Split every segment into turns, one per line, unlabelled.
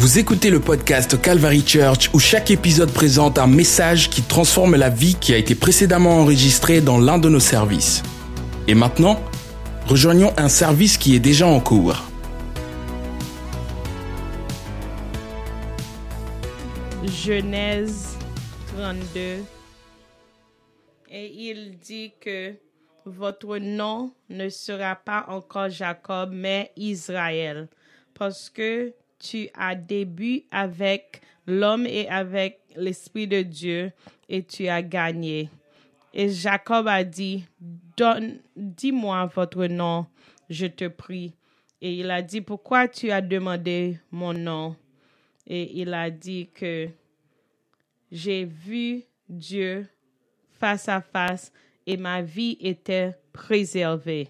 Vous écoutez le podcast Calvary Church où chaque épisode présente un message qui transforme la vie qui a été précédemment enregistrée dans l'un de nos services. Et maintenant, rejoignons un service qui est déjà en cours.
Genèse 32. Et il dit que votre nom ne sera pas encore Jacob, mais Israël, parce que tu as début avec l'homme et avec l'Esprit de Dieu, et tu as gagné. Et Jacob a dit, Donne, dis-moi votre nom, je te prie. Et il a dit, pourquoi tu as demandé mon nom? Et il a dit que j'ai vu Dieu face à face et ma vie était préservée.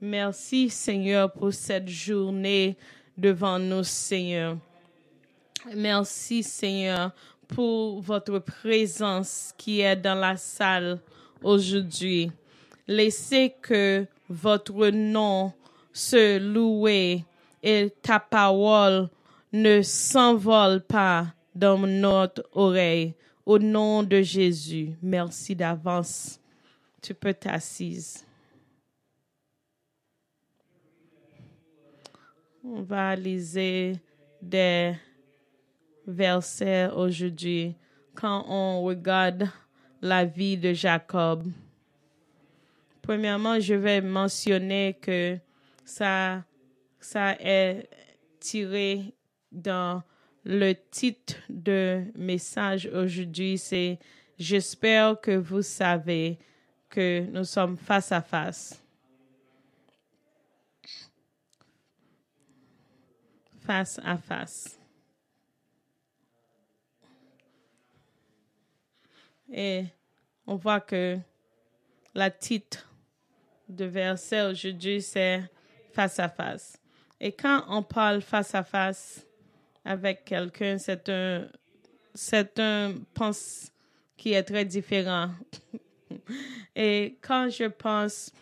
Merci Seigneur pour cette journée devant nous, Seigneur. Merci Seigneur pour votre présence qui est dans la salle aujourd'hui. Laissez que votre nom se loue et ta parole ne s'envole pas dans notre oreille. Au nom de Jésus, merci d'avance. Tu peux t'assiser. On va lire des versets aujourd'hui quand on regarde la vie de Jacob. Premièrement, je vais mentionner que ça, ça est tiré dans le titre de message aujourd'hui, c'est J'espère que vous savez que nous sommes face à face. Face à face. Et on voit que la titre de verset aujourd'hui, c'est face à face. Et quand on parle face à face avec quelqu'un, c'est un, c'est un pense qui est très différent. Et quand je pense,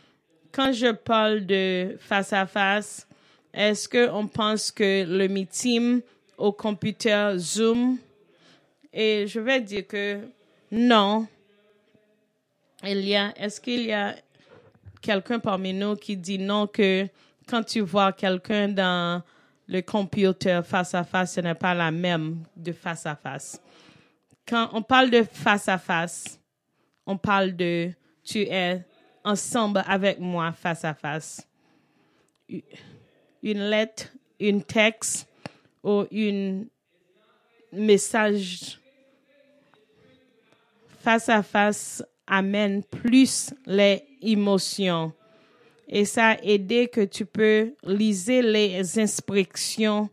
quand je parle de face à face, est-ce qu'on pense que le meeting au computer Zoom? Et je vais dire que non. Est-ce qu'il y a quelqu'un parmi nous qui dit non que quand tu vois quelqu'un dans le computer face à face, ce n'est pas la même de face à face? Quand on parle de face à face, on parle de tu es ensemble avec moi face à face. Une lettre, une texte ou un message face à face amène plus les émotions. Et ça a aidé que tu peux liser les instructions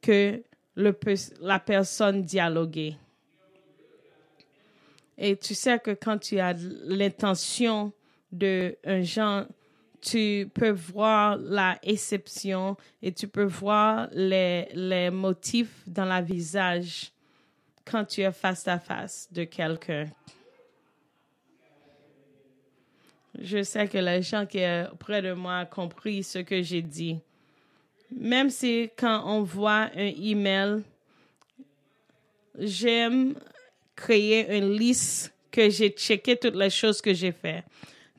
que le, la personne dialoguait. Et tu sais que quand tu as l'intention de un genre, tu peux voir la exception et tu peux voir les, les motifs dans la visage quand tu es face à face de quelqu'un. Je sais que les gens qui sont près de moi ont compris ce que j'ai dit. Même si quand on voit un email, j'aime créer une liste que j'ai checké toutes les choses que j'ai fait.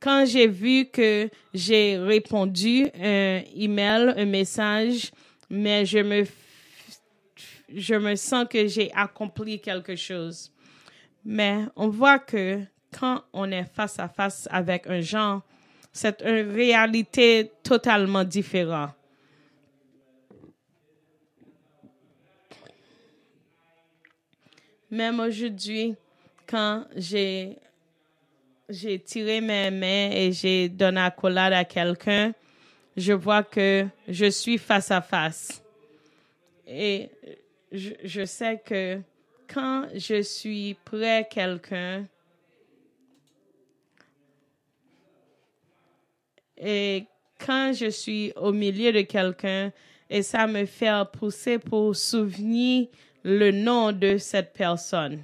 Quand j'ai vu que j'ai répondu un email, un message, mais je me, je me sens que j'ai accompli quelque chose. Mais on voit que quand on est face à face avec un genre, c'est une réalité totalement différente. Même aujourd'hui, quand j'ai j'ai tiré mes mains et j'ai donné la collade à quelqu'un, je vois que je suis face à face. Et je, sais que quand je suis près à quelqu'un, et quand je suis au milieu de quelqu'un, et ça me fait pousser pour souvenir le nom de cette personne.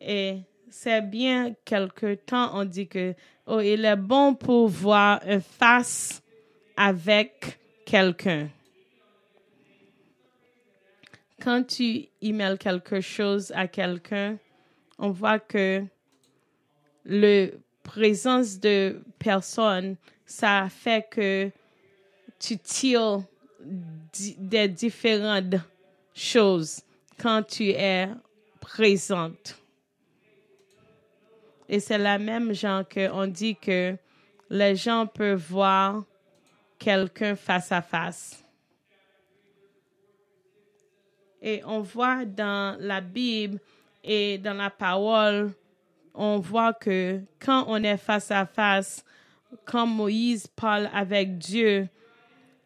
Et c'est bien quelque temps, on dit que, oh, il est bon pour voir une face avec quelqu'un. quand tu emails quelque chose à quelqu'un, on voit que le présence de personnes, ça fait que tu tires des différentes choses quand tu es présente. Et c'est la même genre qu'on dit que les gens peuvent voir quelqu'un face à face. Et on voit dans la Bible et dans la parole, on voit que quand on est face à face, quand Moïse parle avec Dieu,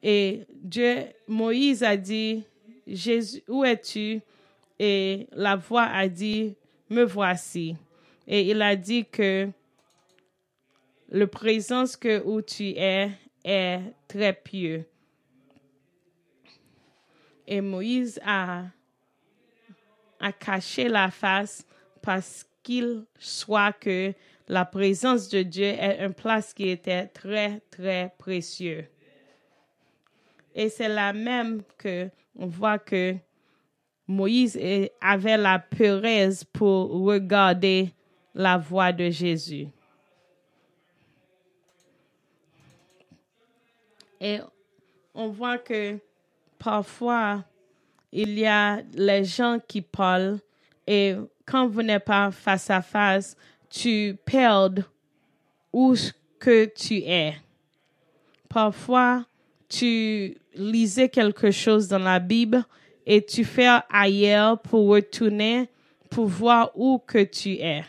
et Dieu, Moïse a dit, Jésus, où es-tu? Et la voix a dit, me voici. Et il a dit que le présence que où tu es est très pieux. Et Moïse a, caché la face parce qu'il soit que la présence de Dieu est une place qui était très, très précieux. Et c'est la même que on voit que Moïse avait la peuresse pour regarder la voix de Jésus. Et on voit que parfois, il y a les gens qui parlent et quand vous n'êtes pas face à face, tu perds où que tu es. Parfois, tu lisais quelque chose dans la Bible et tu fais ailleurs pour retourner pour voir où que tu es.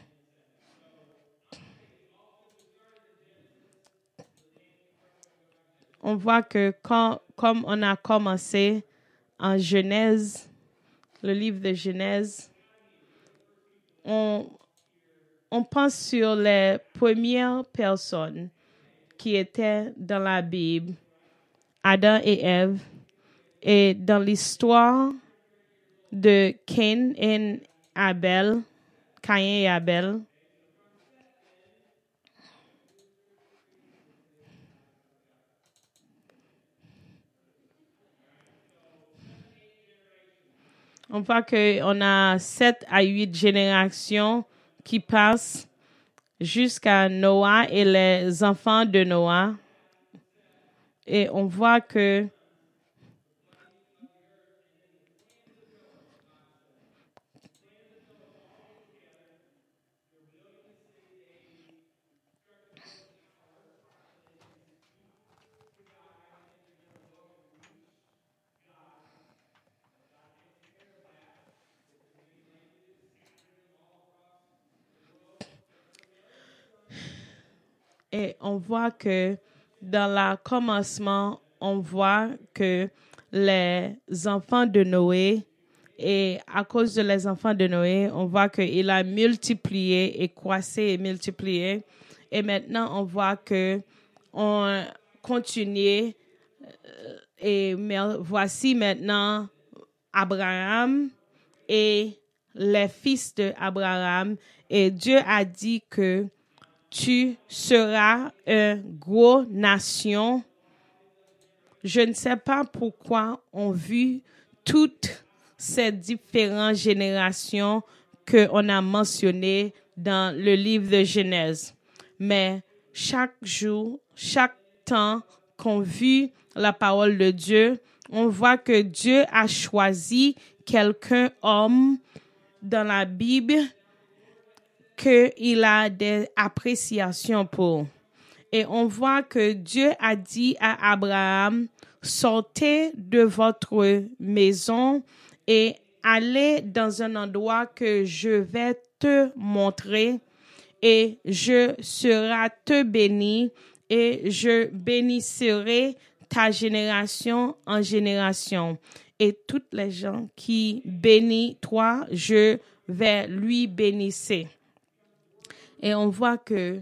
On voit que quand comme on a commencé en Genèse, le livre de Genèse, on, on pense sur les premières personnes qui étaient dans la Bible, Adam et Ève, et dans l'histoire de Cain et Abel, Cain et Abel, on voit qu'on a sept à huit générations qui passent jusqu'à Noah et les enfants de Noah. Et on voit que Et on voit que dans le commencement, on voit que les enfants de Noé, et à cause de les enfants de Noé, on voit qu'il a multiplié et croissé et multiplié. Et maintenant, on voit que on continue. Euh, et voici maintenant Abraham et les fils de Abraham. Et Dieu a dit que tu seras une grosse nation. Je ne sais pas pourquoi on vit toutes ces différentes générations que on a mentionnées dans le livre de Genèse. Mais chaque jour, chaque temps qu'on vit la parole de Dieu, on voit que Dieu a choisi quelqu'un homme dans la Bible qu'il a des appréciations pour. Et on voit que Dieu a dit à Abraham, sortez de votre maison et allez dans un endroit que je vais te montrer et je serai te béni et je bénisserai ta génération en génération. Et toutes les gens qui bénissent toi, je vais lui bénir. Et on voit que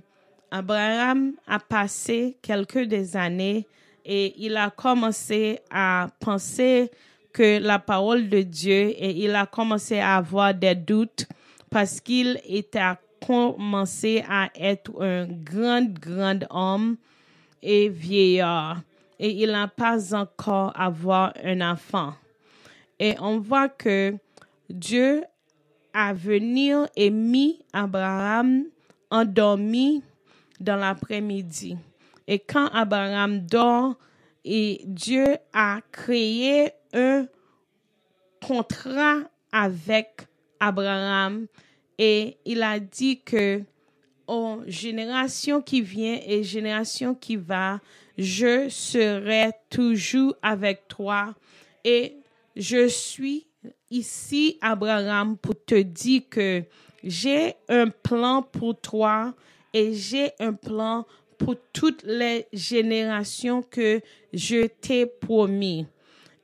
Abraham a passé quelques des années et il a commencé à penser que la parole de Dieu et il a commencé à avoir des doutes parce qu'il était commencé à être un grand, grand homme et vieillard et il n'a pas encore avoir un enfant. Et on voit que Dieu a venu et mis Abraham endormi dans l'après-midi. Et quand Abraham dort, et Dieu a créé un contrat avec Abraham et il a dit que aux générations qui viennent et générations qui va, je serai toujours avec toi et je suis ici, Abraham, pour te dire que j'ai un plan pour toi et j'ai un plan pour toutes les générations que je t'ai promis.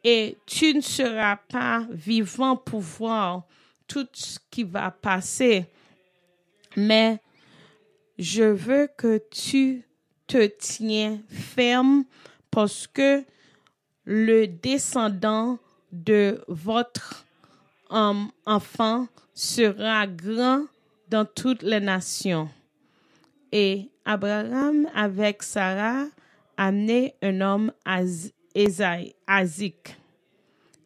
Et tu ne seras pas vivant pour voir tout ce qui va passer, mais je veux que tu te tiens ferme parce que le descendant de votre um, enfant sera grand dans toutes les nations. Et Abraham, avec Sarah, a né un homme, Azik.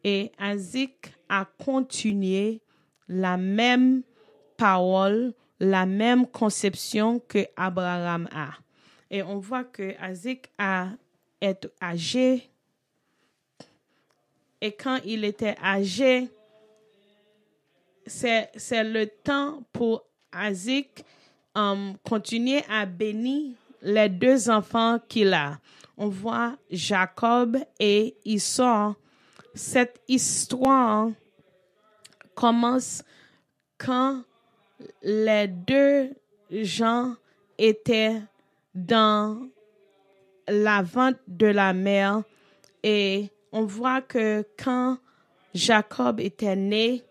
Et Azik a continué la même parole, la même conception que Abraham a. Et on voit que Azik a été âgé. Et quand il était âgé, c'est le temps pour Azik um, continuer à bénir les deux enfants qu'il a. On voit Jacob et Isaac. Cette histoire commence quand les deux gens étaient dans la vente de la mer et on voit que quand Jacob était né,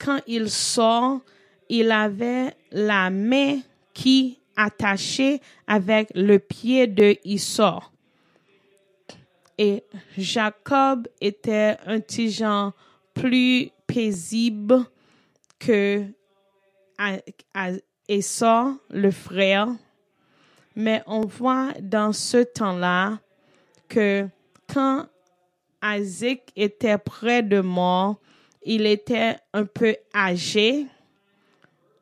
quand il sort, il avait la main qui attachait avec le pied de Isaac. Et Jacob était un petit genre plus paisible que Esau, le frère. Mais on voit dans ce temps-là que quand Isaac était près de mort, il était un peu âgé.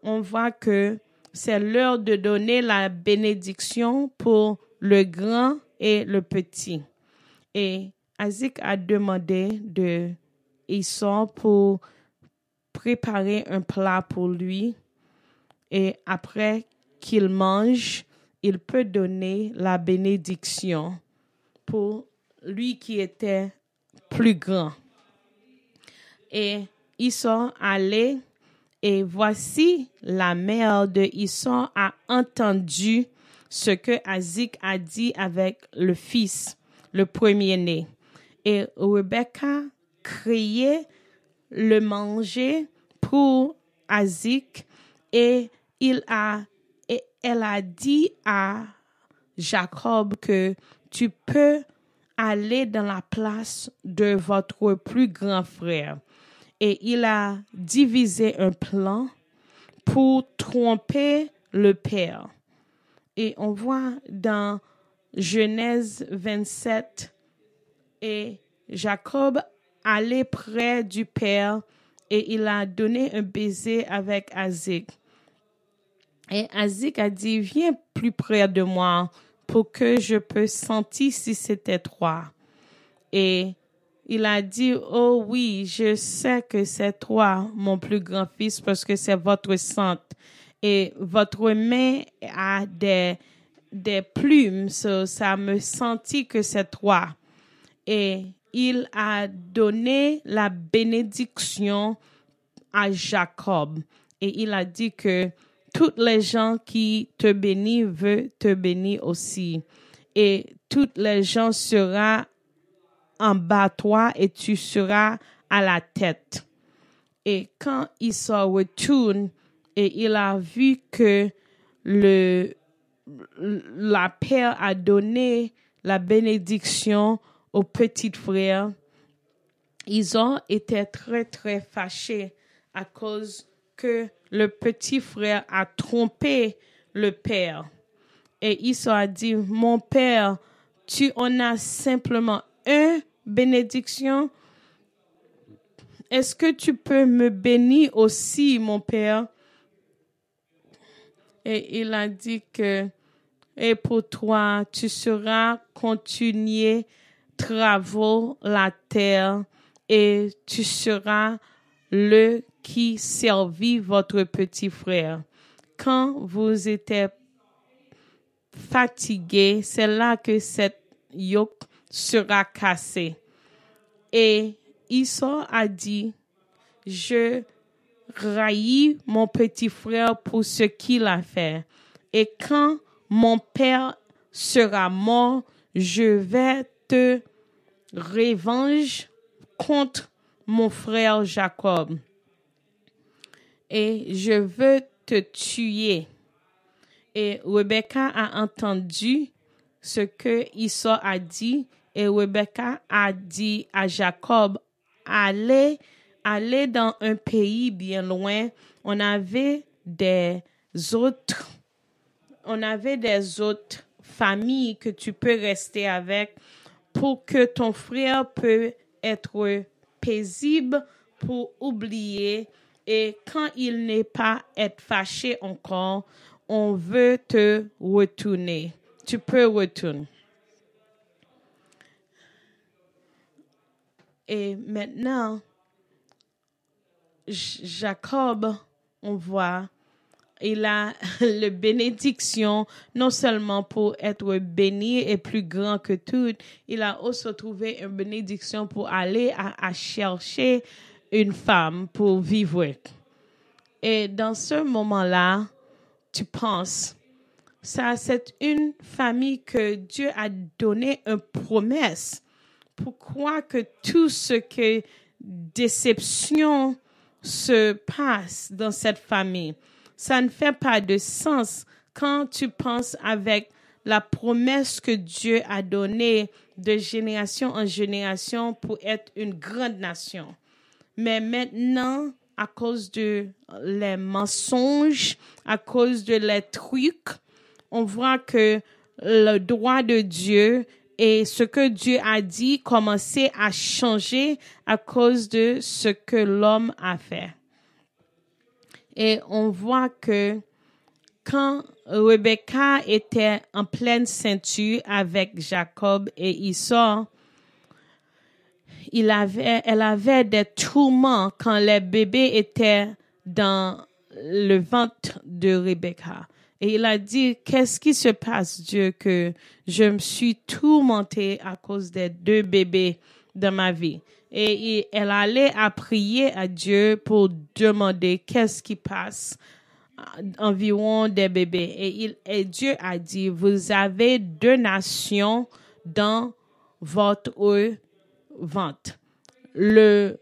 On voit que c'est l'heure de donner la bénédiction pour le grand et le petit. Et Isaac a demandé de Esau pour préparer un plat pour lui et après qu'il mange, il peut donner la bénédiction pour lui qui était plus grand. Et ils sont allés et voici la mère de Isson a entendu ce que Azik a dit avec le fils, le premier-né. Et Rebecca criait le manger pour Azik et il a, et elle a dit à Jacob que tu peux aller dans la place de votre plus grand frère. Et il a divisé un plan pour tromper le père. Et on voit dans Genèse 27, et Jacob allait près du père et il a donné un baiser avec Azik. Et Azik a dit, viens plus près de moi pour que je puisse sentir si c'était toi. Et il a dit, oh oui, je sais que c'est toi, mon plus grand fils, parce que c'est votre sainte. Et votre main a des, des plumes, ça me sentit que c'est toi. Et il a donné la bénédiction à Jacob. Et il a dit que toutes les gens qui te bénissent veulent te bénir aussi. Et toutes les gens seront en bas toi et tu seras à la tête. Et quand il se retourne et il a vu que le, la Père a donné la bénédiction au petit frère, ils ont été très, très fâchés à cause que le petit frère a trompé le père. Et il a dit, mon père, tu en as simplement un bénédiction, est-ce que tu peux me bénir aussi, mon père? Et il a dit que, et pour toi, tu seras continuer travaux la terre et tu seras le qui servit votre petit frère. Quand vous êtes fatigué, c'est là que cette yoke sera cassée. Et Issa a dit, je raillis mon petit frère pour ce qu'il a fait. Et quand mon père sera mort, je vais te revanche contre mon frère Jacob. Et je veux te tuer. Et Rebecca a entendu ce que Issa a dit et Rebecca a dit à Jacob, allez, allez dans un pays bien loin. On avait des autres, on avait des autres familles que tu peux rester avec pour que ton frère peut être paisible pour oublier et quand il n'est pas être fâché encore, on veut te retourner. Tu peux retourner. Et maintenant, Jacob, on voit, il a le bénédiction, non seulement pour être béni et plus grand que tout, il a aussi trouvé une bénédiction pour aller chercher une femme pour vivre. Et dans ce moment-là, tu penses, ça, c'est une famille que Dieu a donné une promesse pourquoi que tout ce que déception se passe dans cette famille. Ça ne fait pas de sens quand tu penses avec la promesse que Dieu a donnée de génération en génération pour être une grande nation. Mais maintenant, à cause de les mensonges, à cause de les trucs, on voit que le droit de Dieu et ce que Dieu a dit commençait à changer à cause de ce que l'homme a fait. Et on voit que quand Rebecca était en pleine ceinture avec Jacob et Isaac, il avait, elle avait des tourments quand les bébés étaient dans le ventre de Rebecca. Et il a dit, qu'est-ce qui se passe, Dieu, que je me suis tourmentée à cause des deux bébés dans ma vie? Et elle allait à prier à Dieu pour demander qu'est-ce qui passe environ des bébés. Et, il, et Dieu a dit, vous avez deux nations dans votre ventre. Le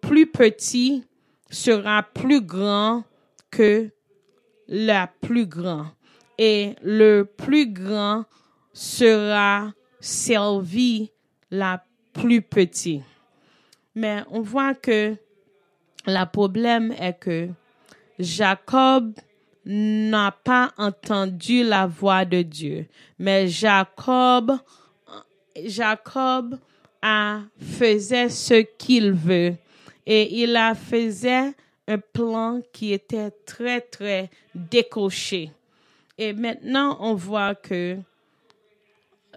plus petit sera plus grand que la plus grand et le plus grand sera servi la plus petite. Mais on voit que le problème est que Jacob n'a pas entendu la voix de Dieu. Mais Jacob, Jacob a faisait ce qu'il veut et il a faisait un plan qui était très, très décoché. Et maintenant, on voit que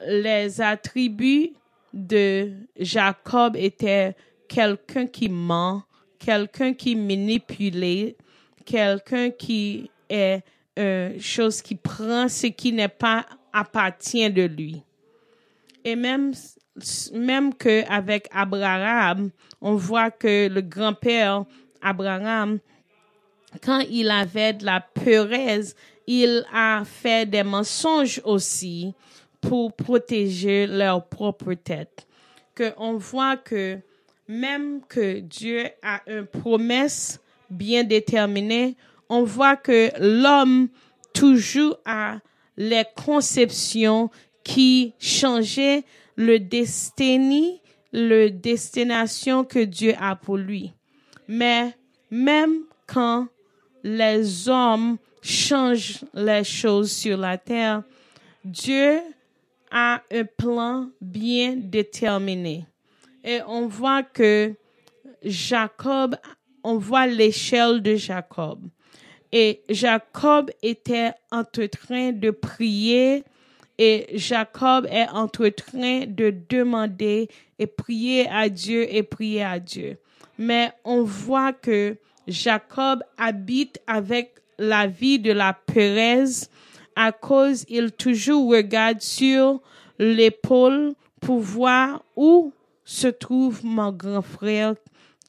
les attributs de Jacob étaient quelqu'un qui ment, quelqu'un qui manipule, quelqu'un qui est une chose qui prend ce qui n'est pas appartient de lui. Et même même que avec Abraham, on voit que le grand-père Abraham, quand il avait de la peuresse, il a fait des mensonges aussi pour protéger leur propre tête. Que on voit que même que Dieu a une promesse bien déterminée, on voit que l'homme toujours a les conceptions qui changeaient le destin, le destination que Dieu a pour lui. Mais même quand les hommes changent les choses sur la terre, Dieu a un plan bien déterminé. Et on voit que Jacob, on voit l'échelle de Jacob. Et Jacob était en train de prier et Jacob est en train de demander et prier à Dieu et prier à Dieu. Mais on voit que Jacob habite avec la vie de la Pérez à cause il toujours regarde sur l'épaule pour voir où se trouve mon grand frère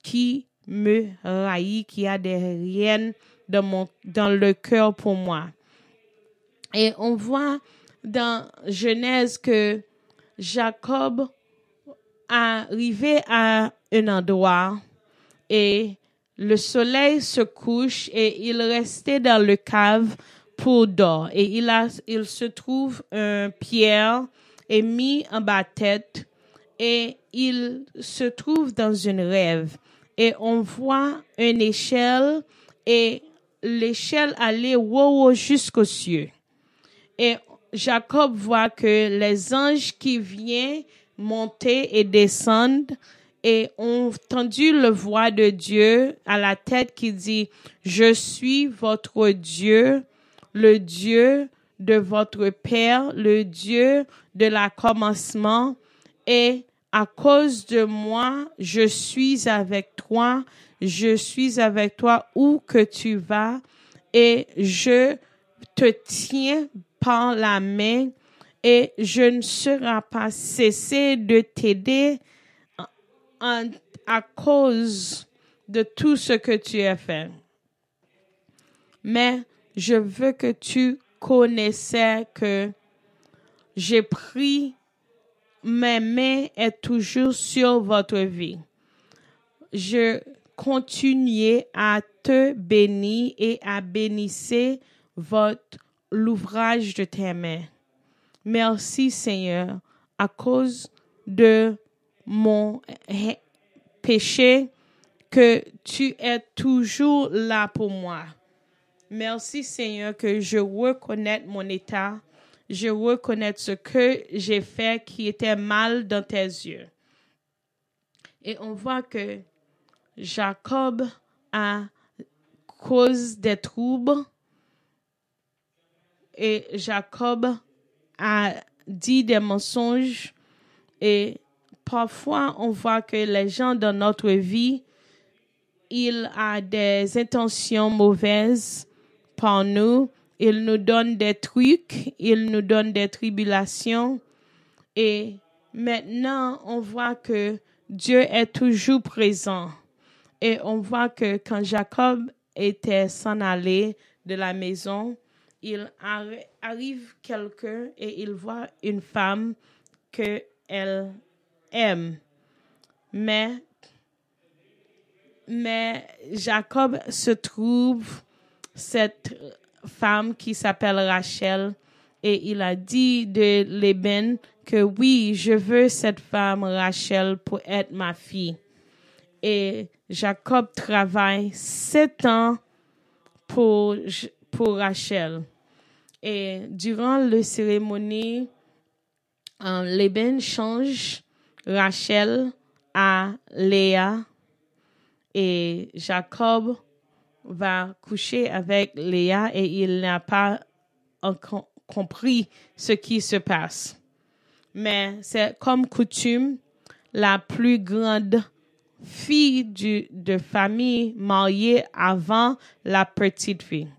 qui me raillit, qui a des riens dans mon, dans le cœur pour moi. Et on voit dans Genèse que Jacob arrivé à un endroit et le soleil se couche et il restait dans le cave pour dormir. Et il, a, il se trouve un pierre et mis en bas tête et il se trouve dans une rêve. Et on voit une échelle et l'échelle allait wow, jusqu'aux cieux. Et Jacob voit que les anges qui viennent monter et descendre et ont entendu le voix de Dieu à la tête qui dit, je suis votre Dieu, le Dieu de votre Père, le Dieu de la commencement, et à cause de moi, je suis avec toi, je suis avec toi où que tu vas, et je te tiens par la main, et je ne serai pas cessé de t'aider à cause de tout ce que tu as fait. Mais je veux que tu connaissais que j'ai pris mes mains est toujours sur votre vie. Je continuais à te bénir et à bénir votre l'ouvrage de tes mains. Merci Seigneur à cause de mon péché que tu es toujours là pour moi. Merci Seigneur que je reconnais mon état, je reconnais ce que j'ai fait qui était mal dans tes yeux. Et on voit que Jacob a cause des troubles et Jacob a dit des mensonges et parfois on voit que les gens dans notre vie, ils ont des intentions mauvaises pour nous. Ils nous donnent des trucs, ils nous donnent des tribulations. Et maintenant, on voit que Dieu est toujours présent. Et on voit que quand Jacob était s'en aller de la maison, il arrive quelqu'un et il voit une femme que elle Mais, Jacob se trouve cette femme qui s'appelle Rachel et il a dit de l'Eben que oui, je veux cette femme Rachel pour être ma fille. Et Jacob travaille sept ans pour, Rachel. Et durant la cérémonie, euh, Leben change Rachel à Léa et Jacob va coucher avec Léa et il n'a pas compris ce qui se passe. Mais c'est comme coutume, la plus grande fille du, de famille mariée avant la petite fille.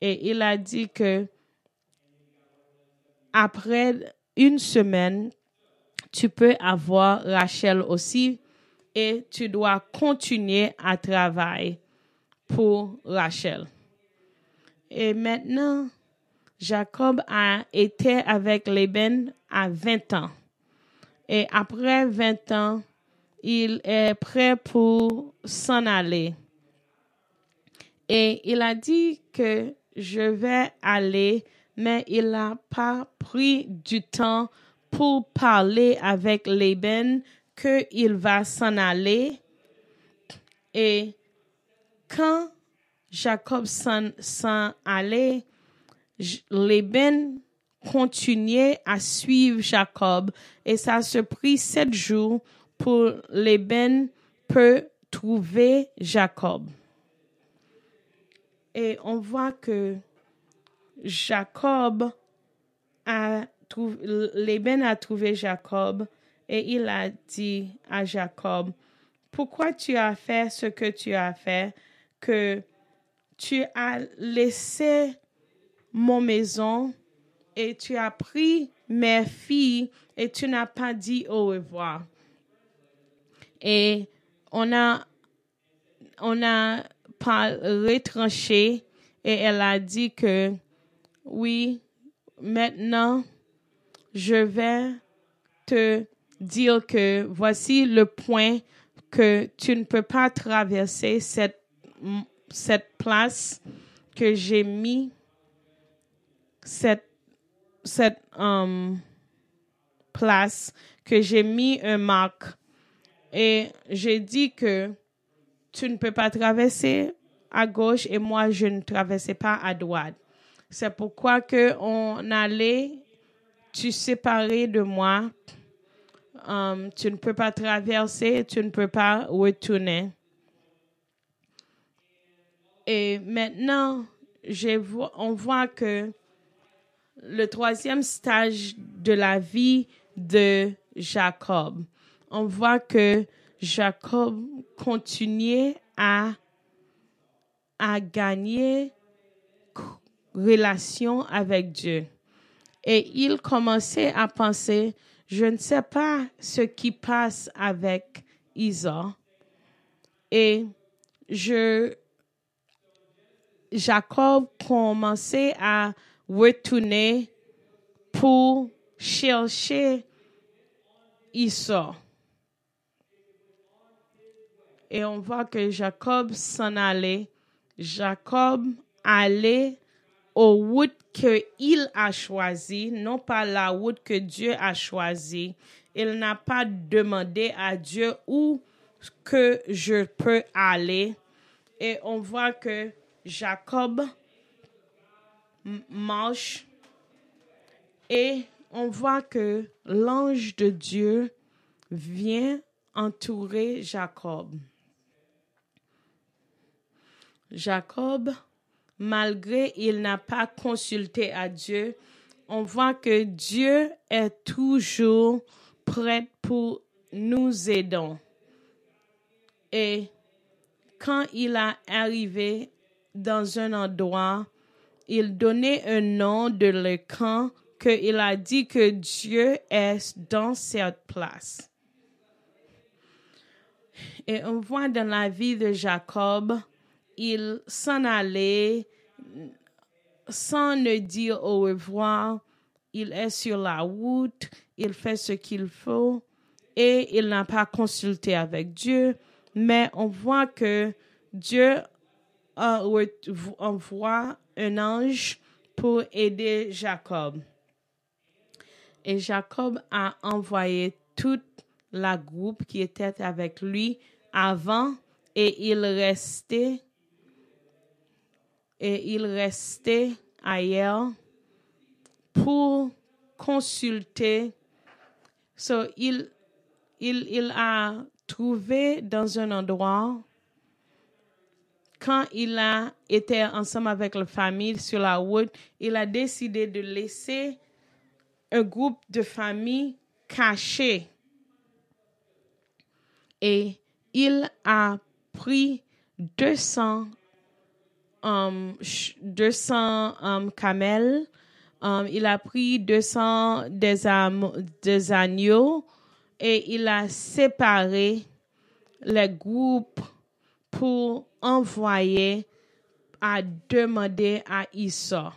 Et il a dit que après une semaine, tu peux avoir Rachel aussi et tu dois continuer à travailler pour Rachel. Et maintenant, Jacob a été avec Laban à 20 ans. Et après 20 ans, il est prêt pour s'en aller. Et il a dit que je vais aller, mais il n'a pas pris du temps pour parler avec Laban qu'il va s'en aller. Et quand Jacob s'en allait, Laban continuait à suivre Jacob et ça se prit sept jours pour Laban peut trouver Jacob. Et on voit que Jacob a trouvé, Laban a trouvé Jacob et il a dit à Jacob, pourquoi tu as fait ce que tu as fait, que tu as laissé mon maison et tu as pris mes filles et tu n'as pas dit au revoir. Et on a, on a pas retranché et elle a dit que oui, maintenant, je vais te dire que voici le point que tu ne peux pas traverser cette, cette place que j'ai mis, cette, cette um, place que j'ai mis un marque. Et j'ai dit que tu ne peux pas traverser à gauche et moi je ne traversais pas à droite. C'est pourquoi que on allait tu séparer de moi. Um, tu ne peux pas traverser, tu ne peux pas retourner. Et maintenant, je vois, on voit que le troisième stage de la vie de Jacob, on voit que Jacob continuait à, à gagner relation avec Dieu. Et il commençait à penser, je ne sais pas ce qui passe avec Isa. Et je, Jacob commençait à retourner pour chercher Isa. Et on voit que Jacob s'en allait. Jacob allait aux routes qu'il a choisies, non pas la route que Dieu a choisie. Il n'a pas demandé à Dieu où que je peux aller. Et on voit que Jacob marche et on voit que l'ange de Dieu vient entourer Jacob. Jacob, malgré il n'a pas consulté à Dieu, on voit que Dieu est toujours prêt pour nous aider. Et quand il a arrivé dans un endroit, il donnait un nom de le camp qu'il a dit que Dieu est dans cette place. Et on voit dans la vie de Jacob, il s'en allait sans ne dire au revoir. Il est sur la route, il fait ce qu'il faut et il n'a pas consulté avec Dieu. Mais on voit que Dieu envoie un ange pour aider Jacob. Et Jacob a envoyé toute la groupe qui était avec lui avant et il restait et il restait ailleurs pour consulter. So, il, il, il a trouvé dans un endroit quand il a été ensemble avec la famille sur la route, il a décidé de laisser un groupe de familles caché. Et il a pris 200 um, 200 um, camels. Um, il a pris 200 des, agneaux et il a séparé les groupes pour envoyer à demander à Issa.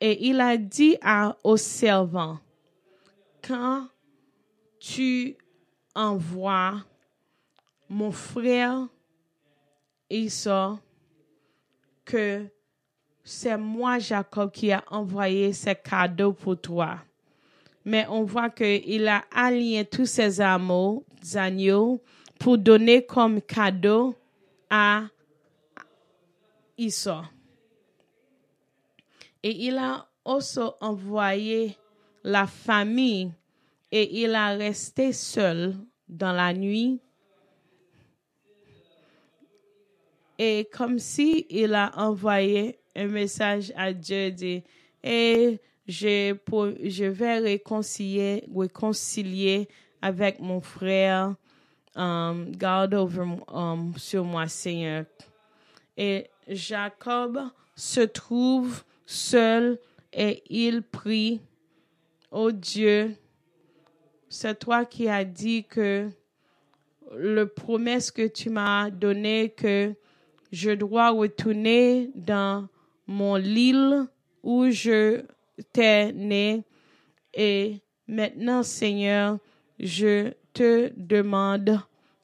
Et il a dit à, au servant, quand tu envoies mon frère Issa, que c'est moi, Jacob, qui a envoyé ces cadeaux pour toi. Mais on voit qu'il a aligné tous ses amours, agneaux pour donner comme cadeau à Issa. Et il a aussi envoyé la famille et il a resté seul dans la nuit Et comme si il a envoyé un message à Dieu, dit, et je, je vais réconcilier, réconcilier avec mon frère, um, garde over, um, sur moi, Seigneur. Et Jacob se trouve seul et il prie, oh Dieu, c'est toi qui as dit que le promesse que tu m'as donné que je dois retourner dans mon île où je t'ai né. Et maintenant, Seigneur, je te demande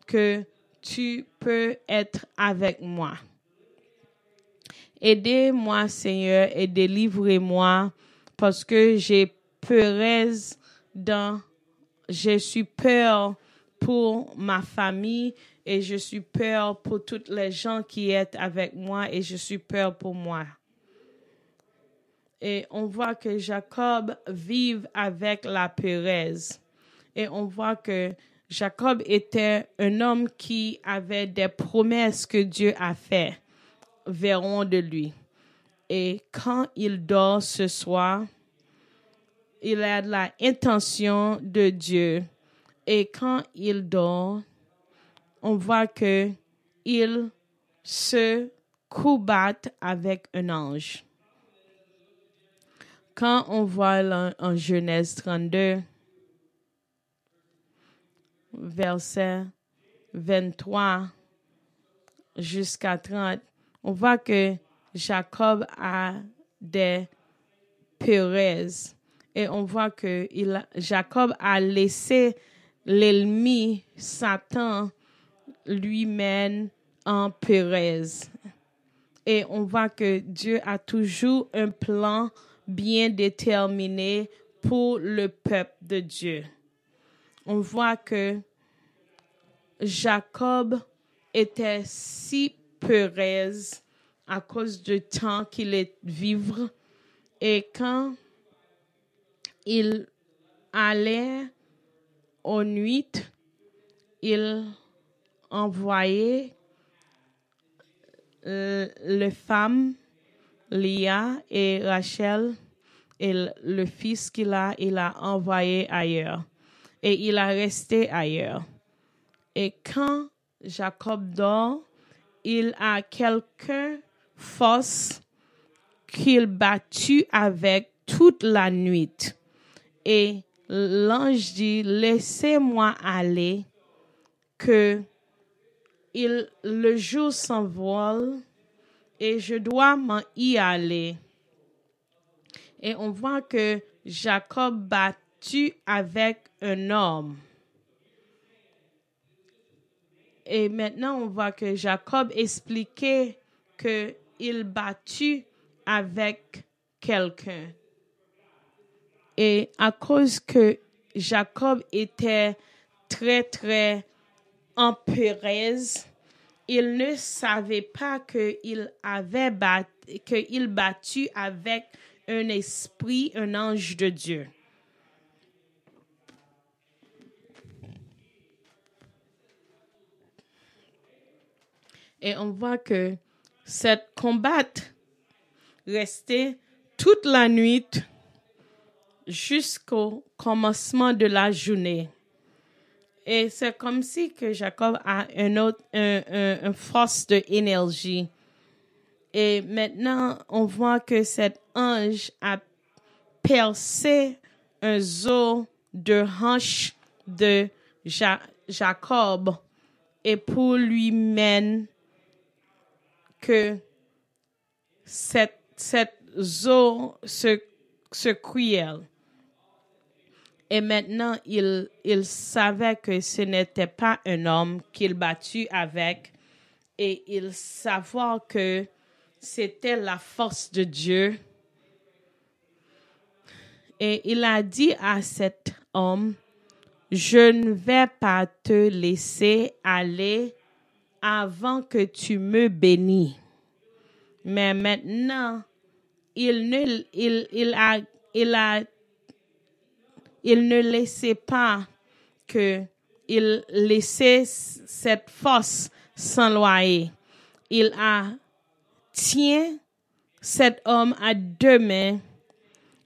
que tu peux être avec moi. Aidez-moi, Seigneur, et délivrez-moi parce que j'ai peur dans, je suis peur pour ma famille et je suis peur pour toutes les gens qui sont avec moi et je suis peur pour moi. Et on voit que Jacob vive avec la peurez. Et on voit que Jacob était un homme qui avait des promesses que Dieu a faites verront de lui. Et quand il dort ce soir, il a la intention de Dieu. Et quand il dort, on voit que il se combatte avec un ange. Quand on voit en Genèse 32, verset 23 jusqu'à 30, on voit que Jacob a des peureuses et on voit que Jacob a laissé l'ennemi Satan lui-même en peureuses. Et on voit que Dieu a toujours un plan bien déterminé pour le peuple de Dieu. On voit que Jacob était si peureuse à cause du temps qu'il est vivre. Et quand il allait aux nuits, il envoyait euh, les femmes, Lia et Rachel, et le fils qu'il a, il a envoyé ailleurs. Et il a resté ailleurs. Et quand Jacob dort, il a quelques forces qu'il battu avec toute la nuit. Et l'ange dit, laissez-moi aller, que il, le jour s'envole et je dois m'en y aller. Et on voit que Jacob battu avec un homme. Et maintenant, on voit que Jacob expliquait qu'il battu avec quelqu'un. Et à cause que Jacob était très, très en il ne savait pas qu'il avait battu, qu'il battu avec un esprit, un ange de Dieu. Et on voit que cette combat restait toute la nuit jusqu'au commencement de la journée. Et c'est comme si que Jacob a un autre, un, force de énergie. Et maintenant, on voit que cet ange a percé un zoo de hanche de Jacob et pour lui mener que cette, cette eau se, se Et maintenant, il, savait que ce n'était pas un homme qu'il battu avec. Et il savait que c'était la force de Dieu. Et il a dit à cet homme, je ne vais pas te laisser aller avant que tu me bénis. Mais maintenant, il ne, il, il il a, il ne laissait pas que il laissait cette force s'enloyer. il a tient cet homme à deux mains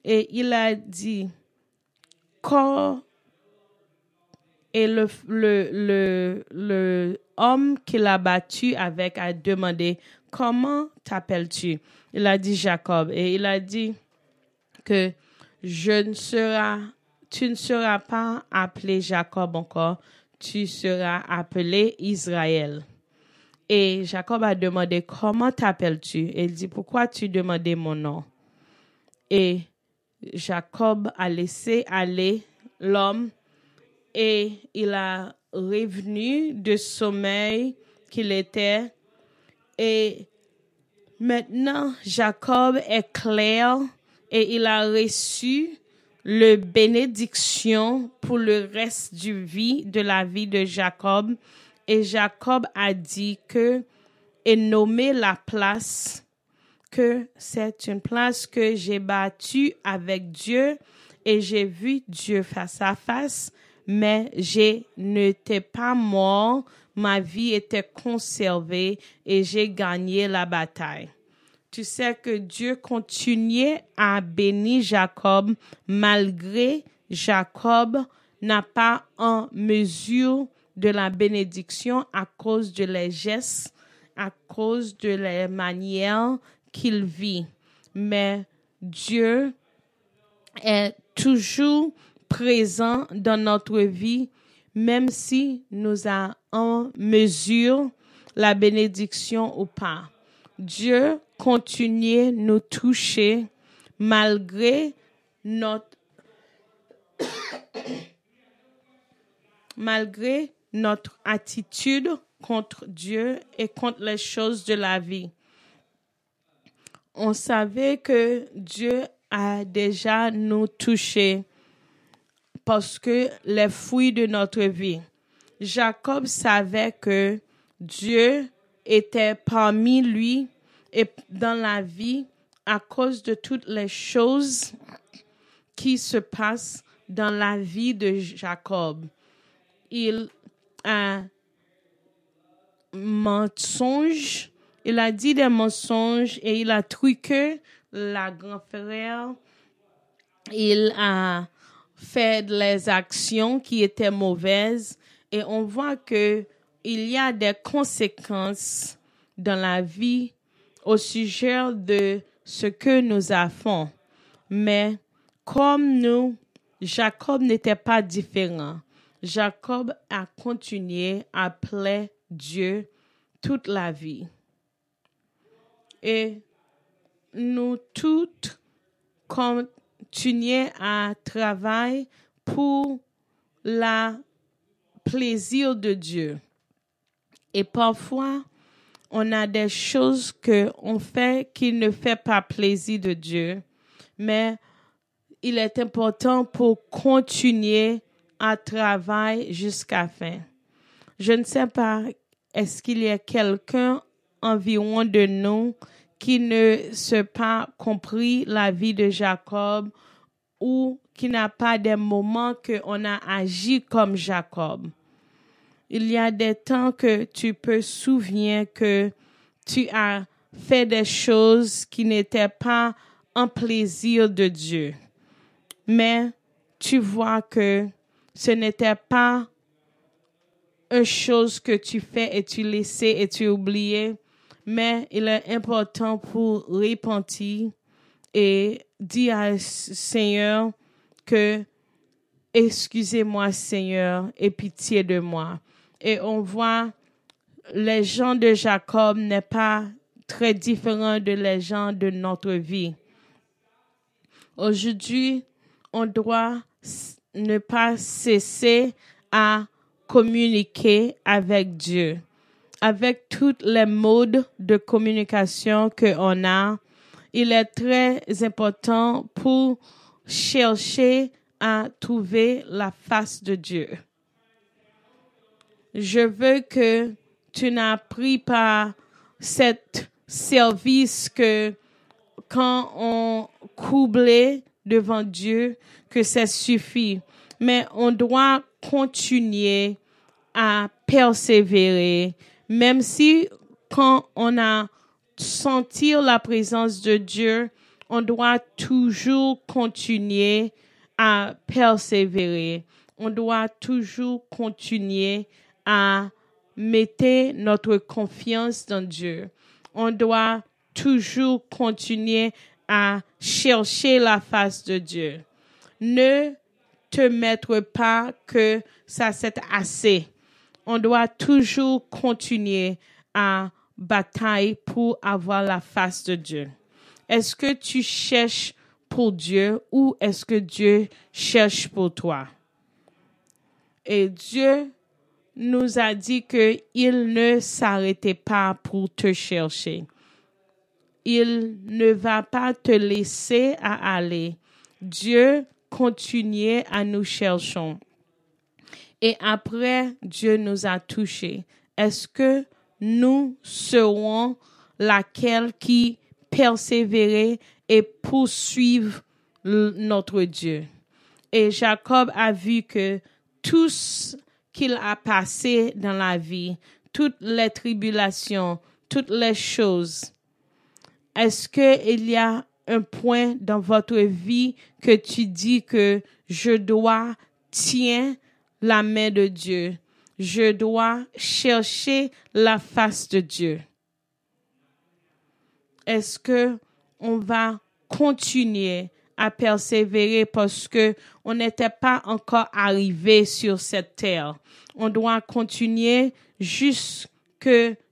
et il a dit, quand et le, le, le, le homme qu'il a battu avec a demandé, comment t'appelles-tu? Il a dit Jacob et il a dit que je ne serai, tu ne seras pas appelé Jacob encore, tu seras appelé Israël. Et Jacob a demandé, comment t'appelles-tu? Et il dit, pourquoi tu demandais mon nom? Et Jacob a laissé aller l'homme et il a revenu de sommeil qu'il était. Et maintenant, Jacob est clair et il a reçu le bénédiction pour le reste du vie, de la vie de Jacob. Et Jacob a dit que, et nommé la place, que c'est une place que j'ai battue avec Dieu et j'ai vu Dieu face à face, mais je n'étais pas mort, ma vie était conservée et j'ai gagné la bataille. Tu sais que Dieu continuait à bénir Jacob malgré Jacob n'a pas en mesure de la bénédiction à cause de les gestes, à cause de la manière qu'il vit. Mais Dieu est toujours présent dans notre vie, même si nous avons en mesure la bénédiction ou pas. Dieu continue nous toucher malgré notre malgré notre attitude contre Dieu et contre les choses de la vie. On savait que Dieu a déjà nous touché parce que les fruits de notre vie. Jacob savait que Dieu était parmi lui et dans la vie à cause de toutes les choses qui se passent dans la vie de Jacob. Il a mensonge, il a dit des mensonges et il a truqué la grand-frère. Il a fait des actions qui étaient mauvaises et on voit que il y a des conséquences dans la vie au sujet de ce que nous avons. Mais comme nous, Jacob n'était pas différent. Jacob a continué à appeler Dieu toute la vie. Et nous toutes continuons à travailler pour la plaisir de Dieu. Et parfois, on a des choses que on fait qui ne fait pas plaisir de Dieu, mais il est important pour continuer à travailler jusqu'à fin. Je ne sais pas, est-ce qu'il y a quelqu'un environ de nous qui ne s'est pas compris la vie de Jacob ou qui n'a pas des moments que on a agi comme Jacob? Il y a des temps que tu peux souvenir que tu as fait des choses qui n'étaient pas un plaisir de Dieu. Mais tu vois que ce n'était pas une chose que tu fais et tu laissais et tu oubliais, mais il est important pour repentir et dire à Seigneur que excusez-moi Seigneur et pitié de moi. Et on voit les gens de Jacob n'est pas très différent de les gens de notre vie. Aujourd'hui, on doit ne pas cesser à communiquer avec Dieu. Avec toutes les modes de communication que on a, il est très important pour chercher à trouver la face de Dieu. Je veux que tu n'as pris pas cet service que quand on coublait devant Dieu, que ça suffit. Mais on doit continuer à persévérer, même si quand on a senti la présence de Dieu, on doit toujours continuer à persévérer. On doit toujours continuer à mettre notre confiance dans Dieu. On doit toujours continuer à chercher la face de Dieu. Ne te mettre pas que ça c'est assez. On doit toujours continuer à batailler pour avoir la face de Dieu. Est-ce que tu cherches pour Dieu ou est-ce que Dieu cherche pour toi? Et Dieu nous a dit qu'il ne s'arrêtait pas pour te chercher. Il ne va pas te laisser aller. Dieu continuait à nous chercher. Et après, Dieu nous a touchés. Est-ce que nous serons laquelle qui persévérer et poursuivre notre Dieu? Et Jacob a vu que tout ce qu'il a passé dans la vie, toutes les tribulations, toutes les choses, est-ce qu'il y a un point dans votre vie que tu dis que je dois tiens la main de Dieu, je dois chercher la face de Dieu? Est-ce que on va continuer à persévérer parce que on n'était pas encore arrivé sur cette terre. On doit continuer jusque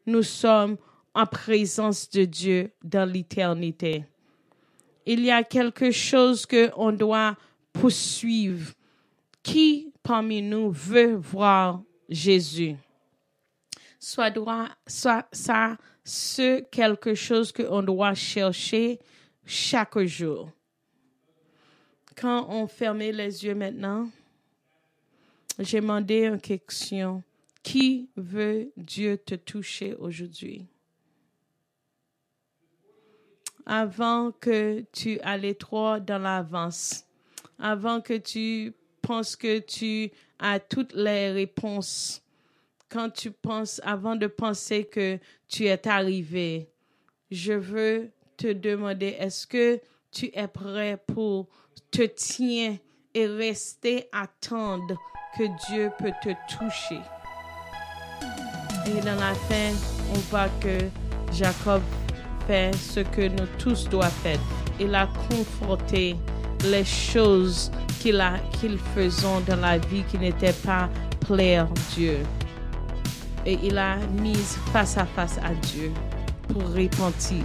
nous sommes en présence de Dieu dans l'éternité. Il y a quelque chose que on doit poursuivre. Qui parmi nous veut voir Jésus? Soit droit, soit ça, ce quelque chose qu'on doit chercher chaque jour. Quand on fermait les yeux maintenant, j'ai demandé une question. Qui veut Dieu te toucher aujourd'hui? Avant que tu ailles trop dans l'avance, avant que tu penses que tu as toutes les réponses, quand tu penses, avant de penser que tu es arrivé, je veux te demander, est-ce que tu es prêt pour te tenir et rester attendre que Dieu peut te toucher? Et dans la fin, on voit que Jacob fait ce que nous tous doivent faire. Il a conforté les choses qu'il faisait dans la vie qui n'étaient pas plaire Dieu. Et il a mis face à face à Dieu pour repentir.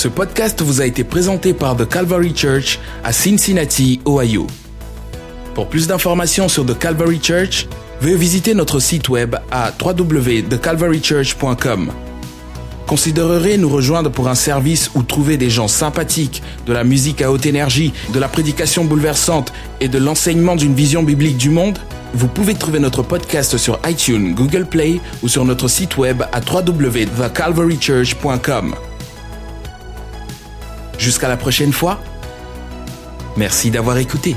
Ce podcast vous a été présenté par The Calvary Church à Cincinnati, Ohio. Pour plus d'informations sur The Calvary Church, veuillez visiter notre site web à www.thecalvarychurch.com. Considérerez nous rejoindre pour un service où trouver des gens sympathiques, de la musique à haute énergie, de la prédication bouleversante et de l'enseignement d'une vision biblique du monde? Vous pouvez trouver notre podcast sur iTunes, Google Play ou sur notre site web à www.thecalvarychurch.com. Jusqu'à la prochaine fois. Merci d'avoir écouté.